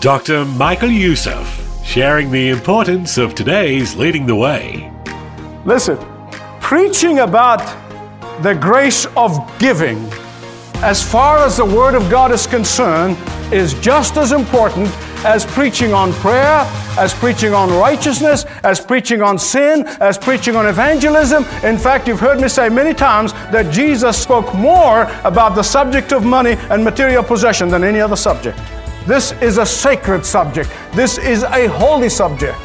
Dr. Michael Youssef, sharing the importance of today's Leading the Way. Listen, preaching about the grace of giving, as far as the Word of God is concerned, is just as important as preaching on prayer, as preaching on righteousness, as preaching on sin, as preaching on evangelism. In fact, you've heard me say many times that Jesus spoke more about the subject of money and material possession than any other subject. This is a sacred subject. This is a holy subject.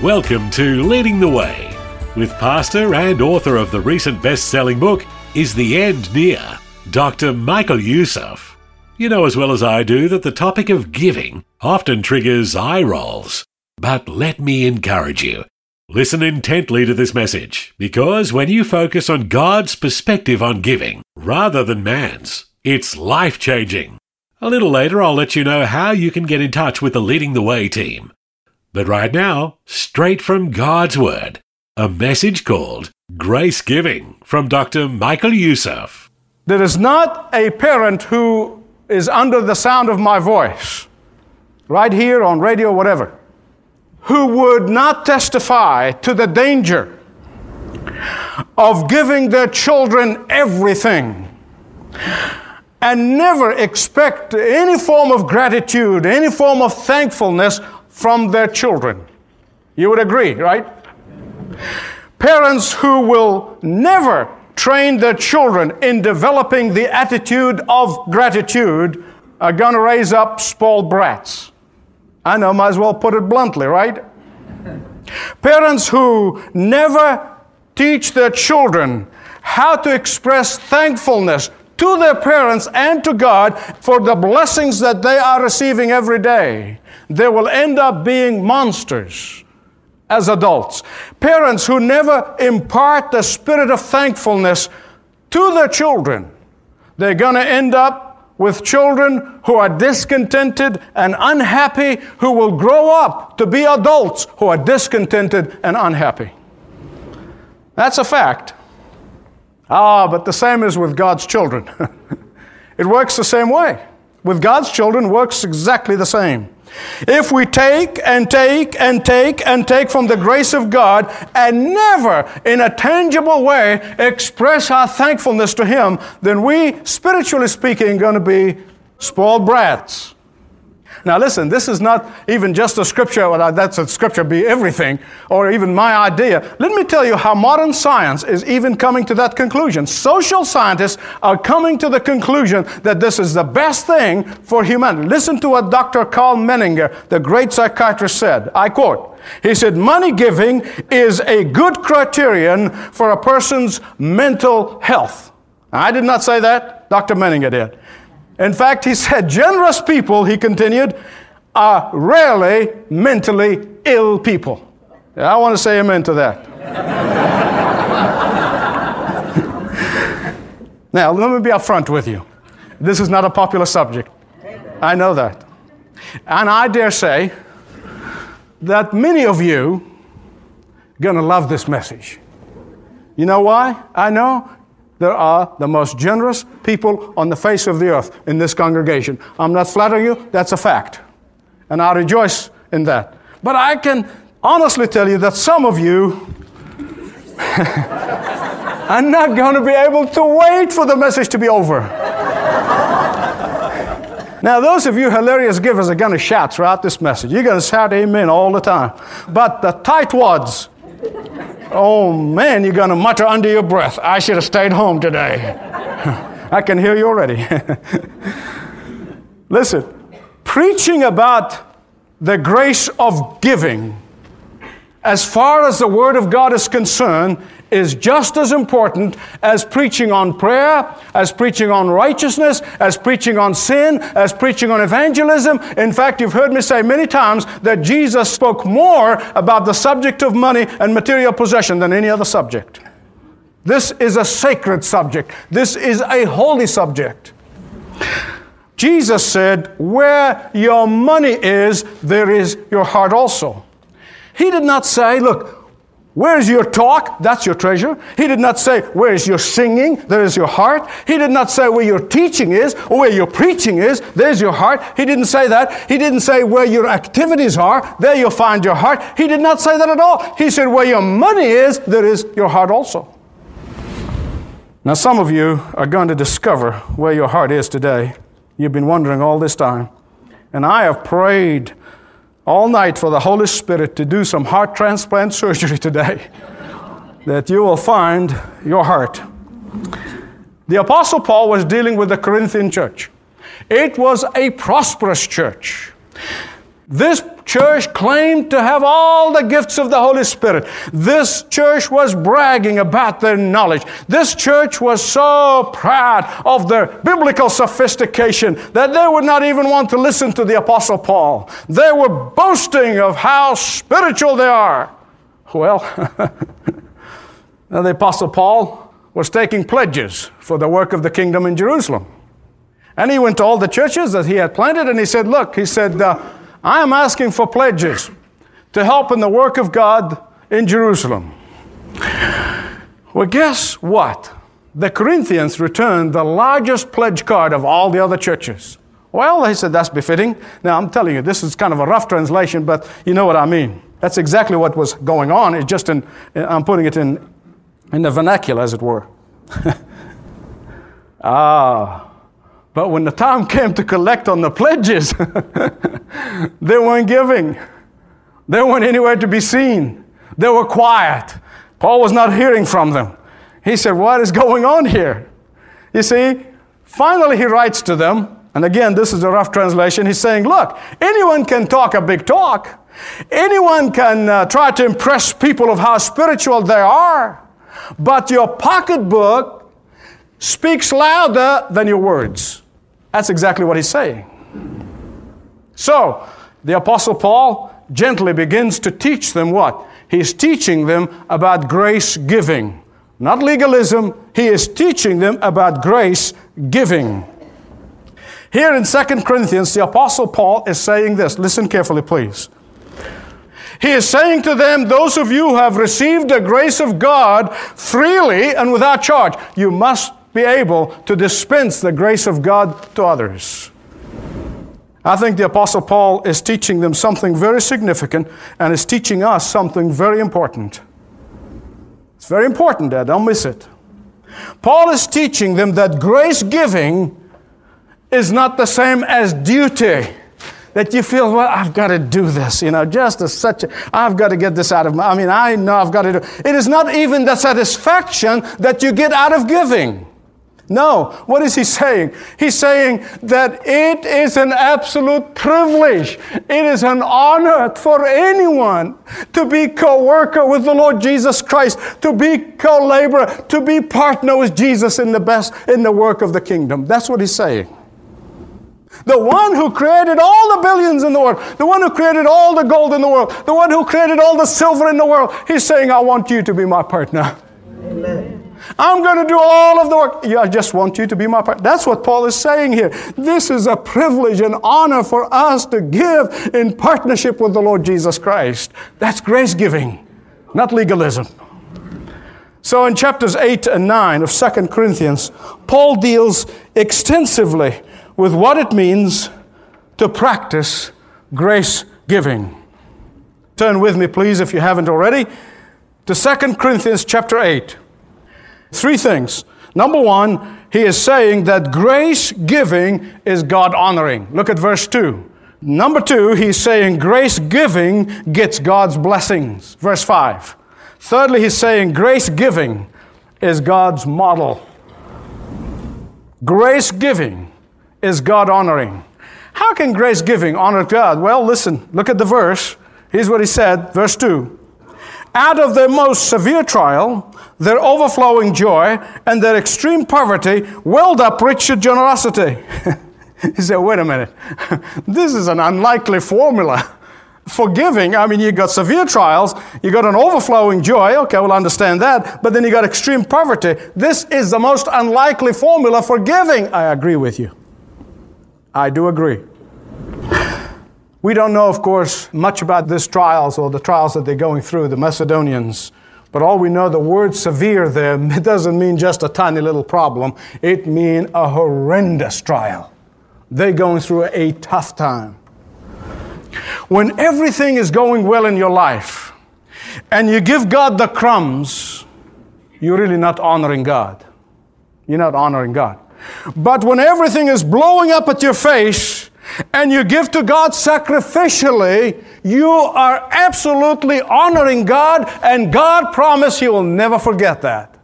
Welcome to Leading the Way with pastor and author of the recent best selling book, Is the End Near? Dr. Michael Youssef. You know as well as I do that the topic of giving often triggers eye rolls. But let me encourage you. Listen intently to this message, because when you focus on God's perspective on giving rather than man's, it's life changing. A little later, I'll let you know how you can get in touch with the Leading the Way team. But right now, straight from God's Word, a message called Grace Giving from Dr. Michael Youssef. There is not a parent who is under the sound of my voice, right here on radio, whatever, who would not testify to the danger of giving their children everything and never expect any form of gratitude, any form of thankfulness from their children. You would agree, right? Parents who will never train their children in developing the attitude of gratitude are going to raise up spoiled brats. I know, might as well put it bluntly, right? Parents who never teach their children how to express thankfulness to their parents and to God for the blessings that they are receiving every day, they will end up being monsters as adults. Parents who never impart the spirit of thankfulness to their children, they're going to end up with children who are discontented and unhappy, who will grow up to be adults who are discontented and unhappy. That's a fact. Ah, but the same is with God's children. it works the same way. With God's children works exactly the same. If we take and take and take and take from the grace of God and never in a tangible way express our thankfulness to Him, then we, spiritually speaking, going to be spoiled brats. Now, listen, this is not even just a scripture, well, uh, that's a scripture be everything, or even my idea. Let me tell you how modern science is even coming to that conclusion. Social scientists are coming to the conclusion that this is the best thing for humanity. Listen to what Dr. Karl Menninger, the great psychiatrist, said. I quote, he said, Money giving is a good criterion for a person's mental health. I did not say that, Dr. Menninger did. In fact, he said, generous people, he continued, are rarely mentally ill people. I want to say amen to that. now, let me be upfront with you. This is not a popular subject. I know that. And I dare say that many of you are going to love this message. You know why? I know there are the most generous people on the face of the earth in this congregation. I'm not flattering you, that's a fact. And I rejoice in that. But I can honestly tell you that some of you are not going to be able to wait for the message to be over. now, those of you hilarious givers are going to shout throughout this message. You're going to shout amen all the time. But the tightwads, Oh man, you're going to mutter under your breath, I should have stayed home today. I can hear you already. Listen, preaching about the grace of giving as far as the Word of God is concerned, is just as important as preaching on prayer, as preaching on righteousness, as preaching on sin, as preaching on evangelism. In fact, you've heard me say many times that Jesus spoke more about the subject of money and material possession than any other subject. This is a sacred subject, this is a holy subject. Jesus said, Where your money is, there is your heart also. He did not say, Look, Where's your talk? That's your treasure. He did not say, Where is your singing? There is your heart. He did not say, Where your teaching is or where your preaching is, there's your heart. He didn't say that. He didn't say, Where your activities are, there you'll find your heart. He did not say that at all. He said, Where your money is, there is your heart also. Now, some of you are going to discover where your heart is today. You've been wondering all this time. And I have prayed all night for the Holy Spirit to do some heart transplant surgery today, that you will find your heart. The Apostle Paul was dealing with the Corinthian church. It was a prosperous church. This church claimed to have all the gifts of the Holy Spirit. This church was bragging about their knowledge. This church was so proud of their biblical sophistication that they would not even want to listen to the Apostle Paul. They were boasting of how spiritual they are. Well, now the Apostle Paul was taking pledges for the work of the kingdom in Jerusalem. And he went to all the churches that he had planted and he said, Look, he said, uh, I am asking for pledges to help in the work of God in Jerusalem. Well, guess what? The Corinthians returned the largest pledge card of all the other churches. Well, they said that's befitting. Now, I'm telling you, this is kind of a rough translation, but you know what I mean. That's exactly what was going on. It's just in, I'm putting it in, in the vernacular, as it were. ah, but when the time came to collect on the pledges, they weren't giving. They weren't anywhere to be seen. They were quiet. Paul was not hearing from them. He said, What is going on here? You see, finally he writes to them, and again, this is a rough translation. He's saying, Look, anyone can talk a big talk, anyone can uh, try to impress people of how spiritual they are, but your pocketbook speaks louder than your words. That's exactly what he's saying. So, the Apostle Paul gently begins to teach them what? He's teaching them about grace giving. Not legalism, he is teaching them about grace giving. Here in 2 Corinthians, the Apostle Paul is saying this. Listen carefully, please. He is saying to them, Those of you who have received the grace of God freely and without charge, you must be able to dispense the grace of God to others. I think the Apostle Paul is teaching them something very significant and is teaching us something very important. It's very important, Dad, don't miss it. Paul is teaching them that grace giving is not the same as duty. That you feel, well, I've got to do this, you know, just as such, a, I've got to get this out of my, I mean, I know I've got to do it. is not even the satisfaction that you get out of giving. No, what is he saying? He's saying that it is an absolute privilege. It is an honor for anyone to be co worker with the Lord Jesus Christ, to be co laborer, to be partner with Jesus in the best, in the work of the kingdom. That's what he's saying. The one who created all the billions in the world, the one who created all the gold in the world, the one who created all the silver in the world, he's saying, I want you to be my partner. Amen. I'm going to do all of the work. Yeah, I just want you to be my partner. That's what Paul is saying here. This is a privilege and honor for us to give in partnership with the Lord Jesus Christ. That's grace giving, not legalism. So in chapters 8 and 9 of 2 Corinthians, Paul deals extensively with what it means to practice grace giving. Turn with me, please, if you haven't already, to 2 Corinthians chapter 8. Three things. Number one, he is saying that grace giving is God honoring. Look at verse 2. Number two, he's saying grace giving gets God's blessings. Verse 5. Thirdly, he's saying grace giving is God's model. Grace giving is God honoring. How can grace giving honor God? Well, listen, look at the verse. Here's what he said, verse 2. out of their most severe trial, their overflowing joy, and their extreme poverty, welled up Richard generosity. he said, wait a minute, this is an unlikely formula. Forgiving, I mean, you got severe trials, you got an overflowing joy, okay, we'll understand that, but then you got extreme poverty. This is the most unlikely formula for giving. I agree with you. I do agree. We don't know, of course, much about these trials or the trials that they're going through, the Macedonians. But all we know, the word severe there, it doesn't mean just a tiny little problem. It means a horrendous trial. They're going through a tough time. When everything is going well in your life and you give God the crumbs, you're really not honoring God. You're not honoring God. But when everything is blowing up at your face and you give to God sacrificially, you are absolutely honoring God, and God promised He will never forget that.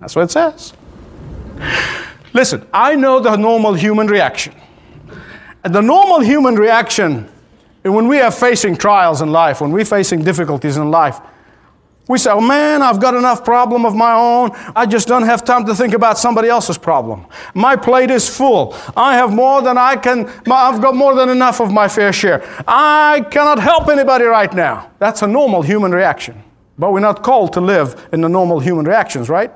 That's what it says. Listen, I know the normal human reaction. And the normal human reaction when we are facing trials in life, when we're facing difficulties in life, we say, oh man, I've got enough problem of my own. I just don't have time to think about somebody else's problem. My plate is full. I have more than I can, I've got more than enough of my fair share. I cannot help anybody right now. That's a normal human reaction. But we're not called to live in the normal human reactions, right?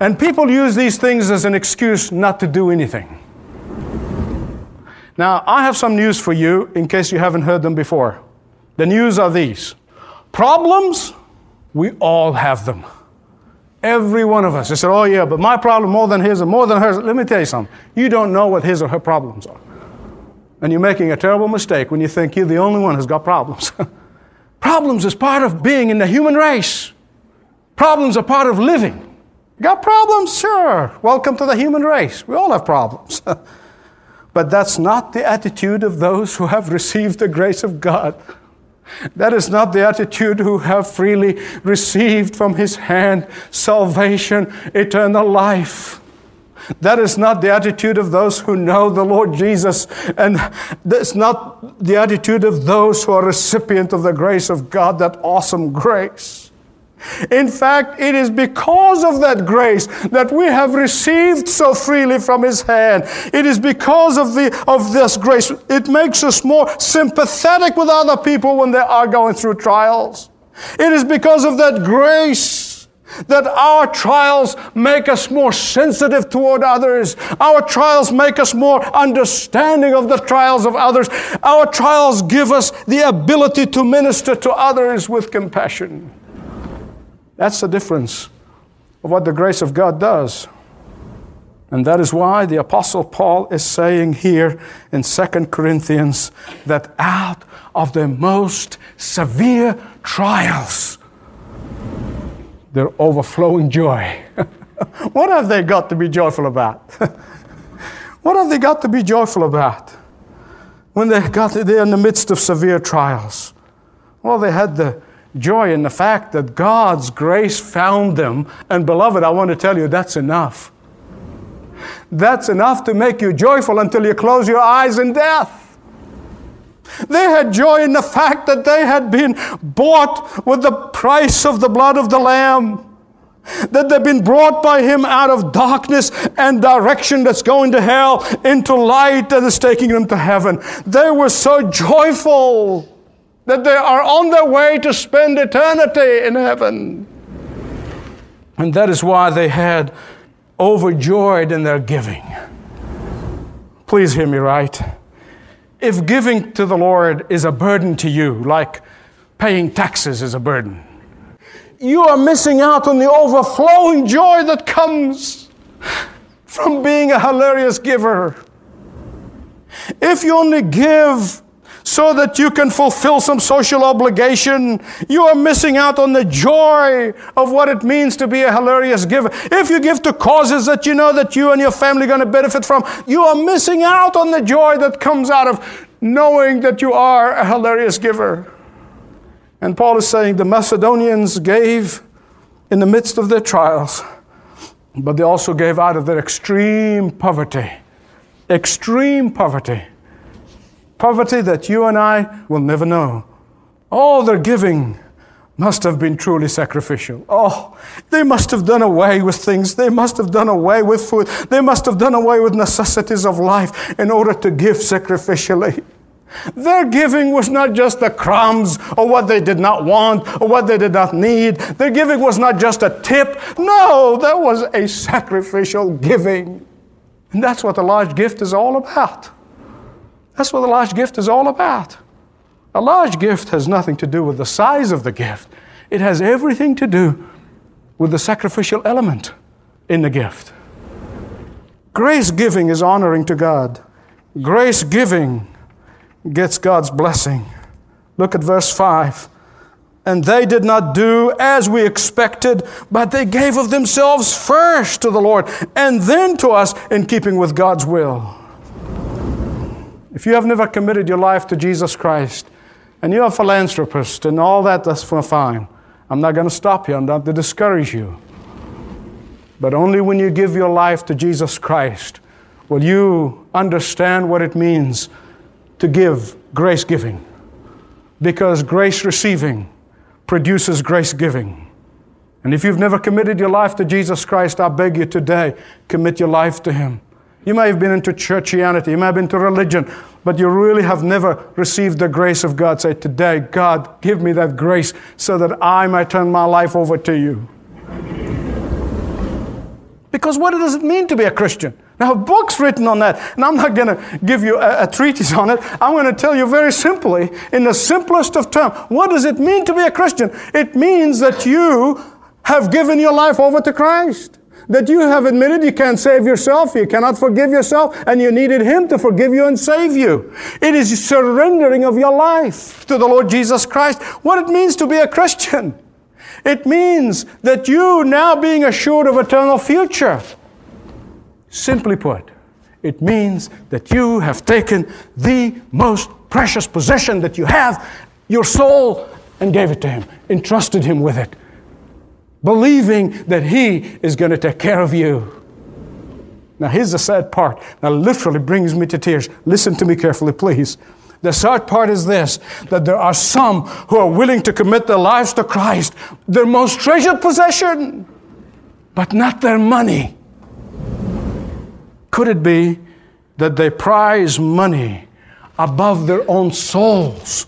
And people use these things as an excuse not to do anything. Now, I have some news for you in case you haven't heard them before. The news are these Problems, we all have them. Every one of us. They said, oh, yeah, but my problem more than his and more than hers. Let me tell you something. You don't know what his or her problems are. And you're making a terrible mistake when you think you're the only one who's got problems. problems is part of being in the human race. Problems are part of living. You got problems? Sure. Welcome to the human race. We all have problems. but that's not the attitude of those who have received the grace of God. That is not the attitude who have freely received from his hand salvation, eternal life. That is not the attitude of those who know the Lord Jesus, and that's not the attitude of those who are recipient of the grace of God, that awesome grace. In fact, it is because of that grace that we have received so freely from His hand. It is because of, the, of this grace. It makes us more sympathetic with other people when they are going through trials. It is because of that grace that our trials make us more sensitive toward others. Our trials make us more understanding of the trials of others. Our trials give us the ability to minister to others with compassion. That's the difference of what the grace of God does. And that is why the Apostle Paul is saying here in 2 Corinthians that out of the most severe trials, their overflowing joy. what have they got to be joyful about? what have they got to be joyful about when they got there in the midst of severe trials? Well, they had the joy in the fact that God's grace found them. And beloved, I want to tell you that's enough. That's enough to make you joyful until you close your eyes in death. They had joy in the fact that they had been bought with the price of the blood of the Lamb. That they've been brought by Him out of darkness and direction that's going to hell into light that is taking them to heaven. They were so joyful that they are on their way to spend eternity in heaven. And that is why they had overjoyed in their giving. Please hear me right. If giving to the Lord is a burden to you, like paying taxes is a burden, you are missing out on the overflowing joy that comes from being a hilarious giver. If you only give so that you can fulfill some social obligation, you are missing out on the joy of what it means to be a hilarious giver. If you give to causes that you know that you and your family are going to benefit from, you are missing out on the joy that comes out of knowing that you are a hilarious giver. And Paul is saying the Macedonians gave in the midst of their trials, but they also gave out of their extreme poverty. Extreme poverty poverty that you and I will never know. All their giving must have been truly sacrificial. Oh, they must have done away with things. They must have done away with food. They must have done away with necessities of life in order to give sacrificially. Their giving was not just the crumbs or what they did not want or what they did not need. Their giving was not just a tip. No, that was a sacrificial giving. And that's what the large gift is all about. That's what the large gift is all about. A large gift has nothing to do with the size of the gift, it has everything to do with the sacrificial element in the gift. Grace giving is honoring to God. Grace giving gets God's blessing. Look at verse 5. And they did not do as we expected, but they gave of themselves first to the Lord and then to us in keeping with God's will. If you have never committed your life to Jesus Christ, and you're a philanthropist and all that, that's fine. I'm not going to stop you, I'm not to discourage you. But only when you give your life to Jesus Christ will you understand what it means to give grace giving. Because grace receiving produces grace giving. And if you've never committed your life to Jesus Christ, I beg you today, commit your life to Him. You may have been into churchianity, you may have been into religion, but you really have never received the grace of God. Say, Today, God, give me that grace so that I might turn my life over to you. Because what does it mean to be a Christian? Now, books written on that, and I'm not going to give you a, a, treatise on it. I'm going to tell you very simply, in the simplest of terms, what does it mean to be a Christian? It means that you have given your life over to Christ. That you have admitted you can't save yourself, you cannot forgive yourself, and you needed Him to forgive you and save you. It is surrendering of your life to the Lord Jesus Christ. What it means to be a Christian. It means that you now being assured of eternal future Simply put, it means that you have taken the most precious possession that you have, your soul, and gave it to Him, entrusted Him with it, believing that He is going to take care of you. Now, here's the sad part. Now, literally brings me to tears. Listen to me carefully, please. The sad part is this that there are some who are willing to commit their lives to Christ, their most treasured possession, but not their money. Could it be that they prize money above their own souls?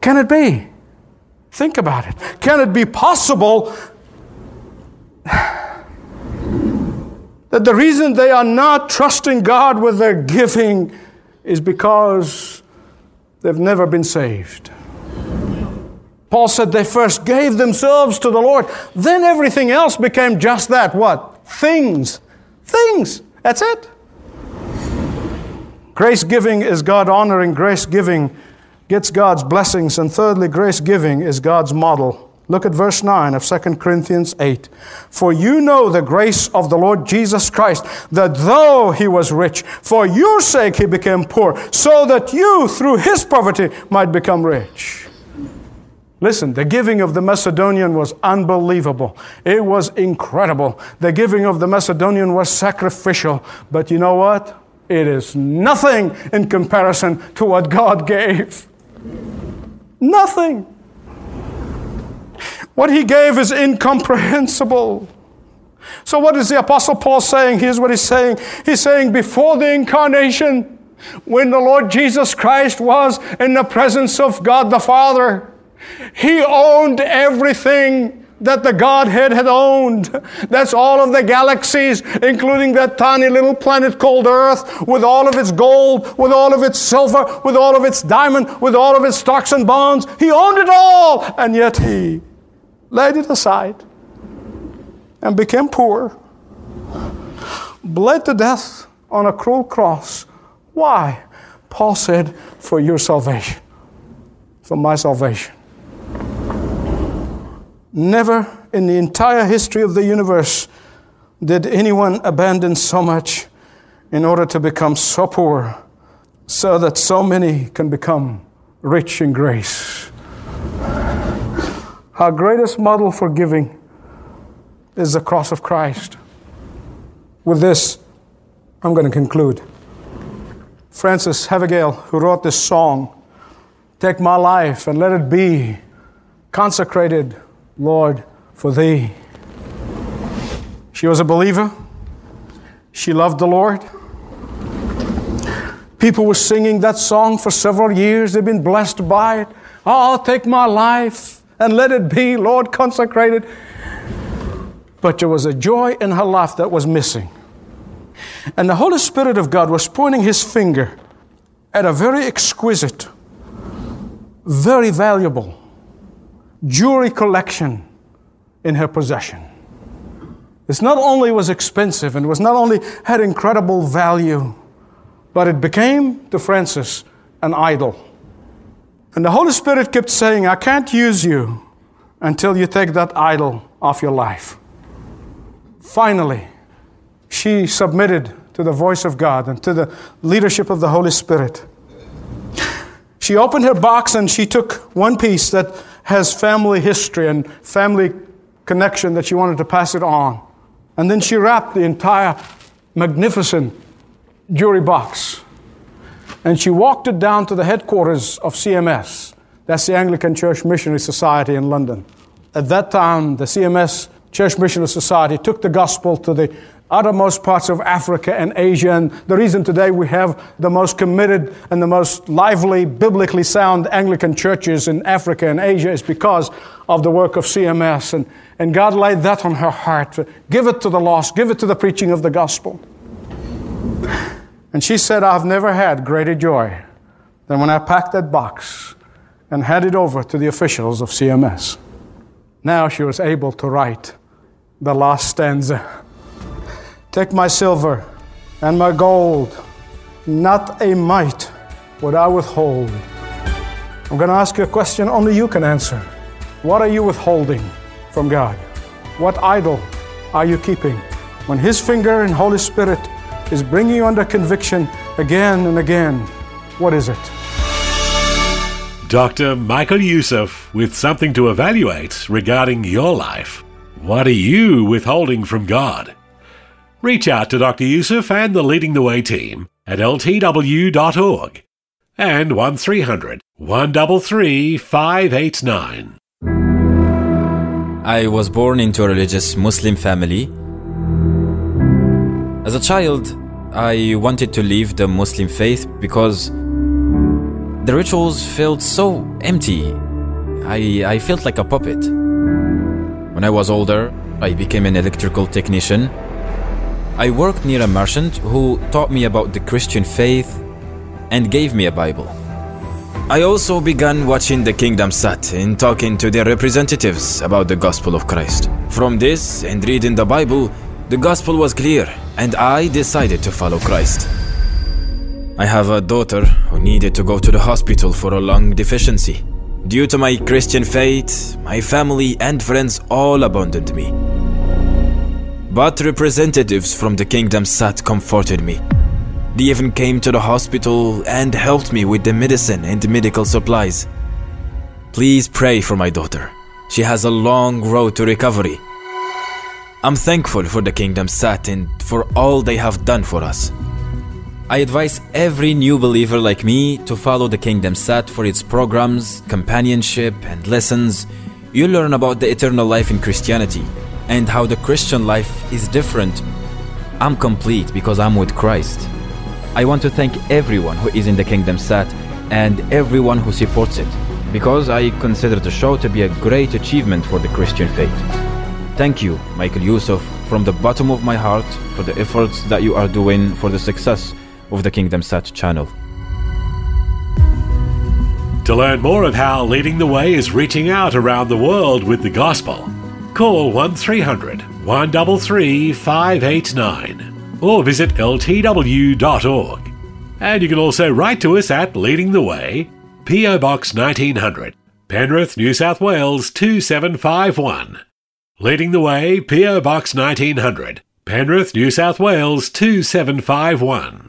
Can it be? Think about it. Can it be possible that the reason they are not trusting God with their giving is because they've never been saved? Paul said they first gave themselves to the Lord, then everything else became just that what? Things. Things. That's it. Grace giving is God honoring. Grace giving gets God's blessings. And thirdly, grace giving is God's model. Look at verse 9 of 2 Corinthians 8. For you know the grace of the Lord Jesus Christ, that though he was rich, for your sake he became poor, so that you through his poverty might become rich. Listen, the giving of the Macedonian was unbelievable. It was incredible. The giving of the Macedonian was sacrificial. But you know what? It is nothing in comparison to what God gave. Nothing. What He gave is incomprehensible. So, what is the Apostle Paul saying? Here's what he's saying He's saying, before the incarnation, when the Lord Jesus Christ was in the presence of God the Father, he owned everything that the Godhead had owned. That's all of the galaxies, including that tiny little planet called Earth, with all of its gold, with all of its silver, with all of its diamond, with all of its stocks and bonds. He owned it all, and yet he laid it aside and became poor, bled to death on a cruel cross. Why? Paul said, For your salvation, for my salvation. Never in the entire history of the universe did anyone abandon so much in order to become so poor, so that so many can become rich in grace. Our greatest model for giving is the cross of Christ. With this, I'm going to conclude. Frances Havergal, who wrote this song, Take My Life and Let It Be consecrated, Lord, for thee. She was a believer. She loved the Lord. People were singing that song for several years. They've been blessed by it. Oh, I'll take my life and let it be, Lord, consecrated. But there was a joy in her life that was missing. And the Holy Spirit of God was pointing his finger at a very exquisite, very valuable jewelry collection in her possession. This not only was expensive and was not only had incredible value, but it became to Frances an idol. And the Holy Spirit kept saying, I can't use you until you take that idol off your life. Finally, she submitted to the voice of God and to the leadership of the Holy Spirit. She opened her box and she took one piece that has family history and family connection that she wanted to pass it on. And then she wrapped the entire magnificent jewelry box. And she walked it down to the headquarters of CMS. That's the Anglican Church Missionary Society in London. At that time, the CMS Church Missionary Society took the gospel to the uttermost parts of Africa and Asia. And the reason today we have the most committed and the most lively, biblically sound Anglican churches in Africa and Asia is because of the work of CMS. And, and God laid that on her heart. Give it to the lost, give it to the preaching of the gospel. And she said, I've never had greater joy than when I packed that box and handed over to the officials of CMS. Now she was able to write the last stanza. Take my silver and my gold, not a mite would I withhold. I'm going to ask you a question only you can answer. What are you withholding from God? What idol are you keeping? When His finger and Holy Spirit is bringing you under conviction again and again, what is it? Dr. Michael Youssef with something to evaluate regarding your life. What are you withholding from God? Reach out to Dr. Youssef and the Leading the Way team at ltw.org and 1300 133 589. I was born into a religious Muslim family. As a child, I wanted to leave the Muslim faith because the rituals felt so empty. I, I felt like a puppet. When I was older, I became an electrical technician. I worked near a merchant who taught me about the Christian faith and gave me a Bible. I also began watching the Kingdom Sat and talking to their representatives about the gospel of Christ. From this and reading the Bible, the gospel was clear, and I decided to follow Christ. I have a daughter who needed to go to the hospital for a lung deficiency. Due to my Christian faith, my family and friends all abandoned me. But representatives from the Kingdom Sat comforted me. They even came to the hospital and helped me with the medicine and medical supplies. Please pray for my daughter. She has a long road to recovery. I'm thankful for the Kingdom Sat and for all they have done for us. I advise every new believer like me to follow the Kingdom Sat for its programs, companionship, and lessons. You learn about the eternal life in Christianity and how the Christian life is different. I'm complete because I'm with Christ. I want to thank everyone who is in the Kingdom Sat and everyone who supports it because I consider the show to be a great achievement for the Christian faith. Thank you, Michael Youssef, from the bottom of my heart for the efforts that you are doing for the success of the Kingdom Sat channel. To learn more of how Leading the Way is reaching out around the world with the gospel, call 1300 133 589 or visit ltw.org. And you can also write to us at Leading the Way, P.O. Box 1900, Penrith, New South Wales 2751. Leading the Way, P.O. Box 1900, Penrith, New South Wales 2751.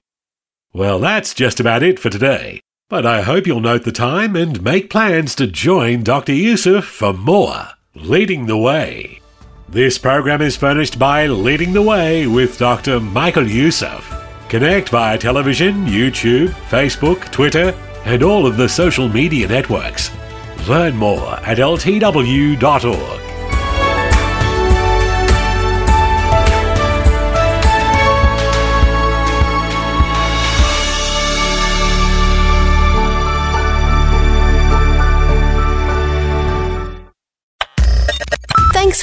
Well, that's just about it for today. But I hope you'll note the time and make plans to join Dr. Youssef for more Leading the Way. This program is furnished by Leading the Way with Dr. Michael Youssef. Connect via television, YouTube, Facebook, Twitter, and all of the social media networks. Learn more at ltw.org.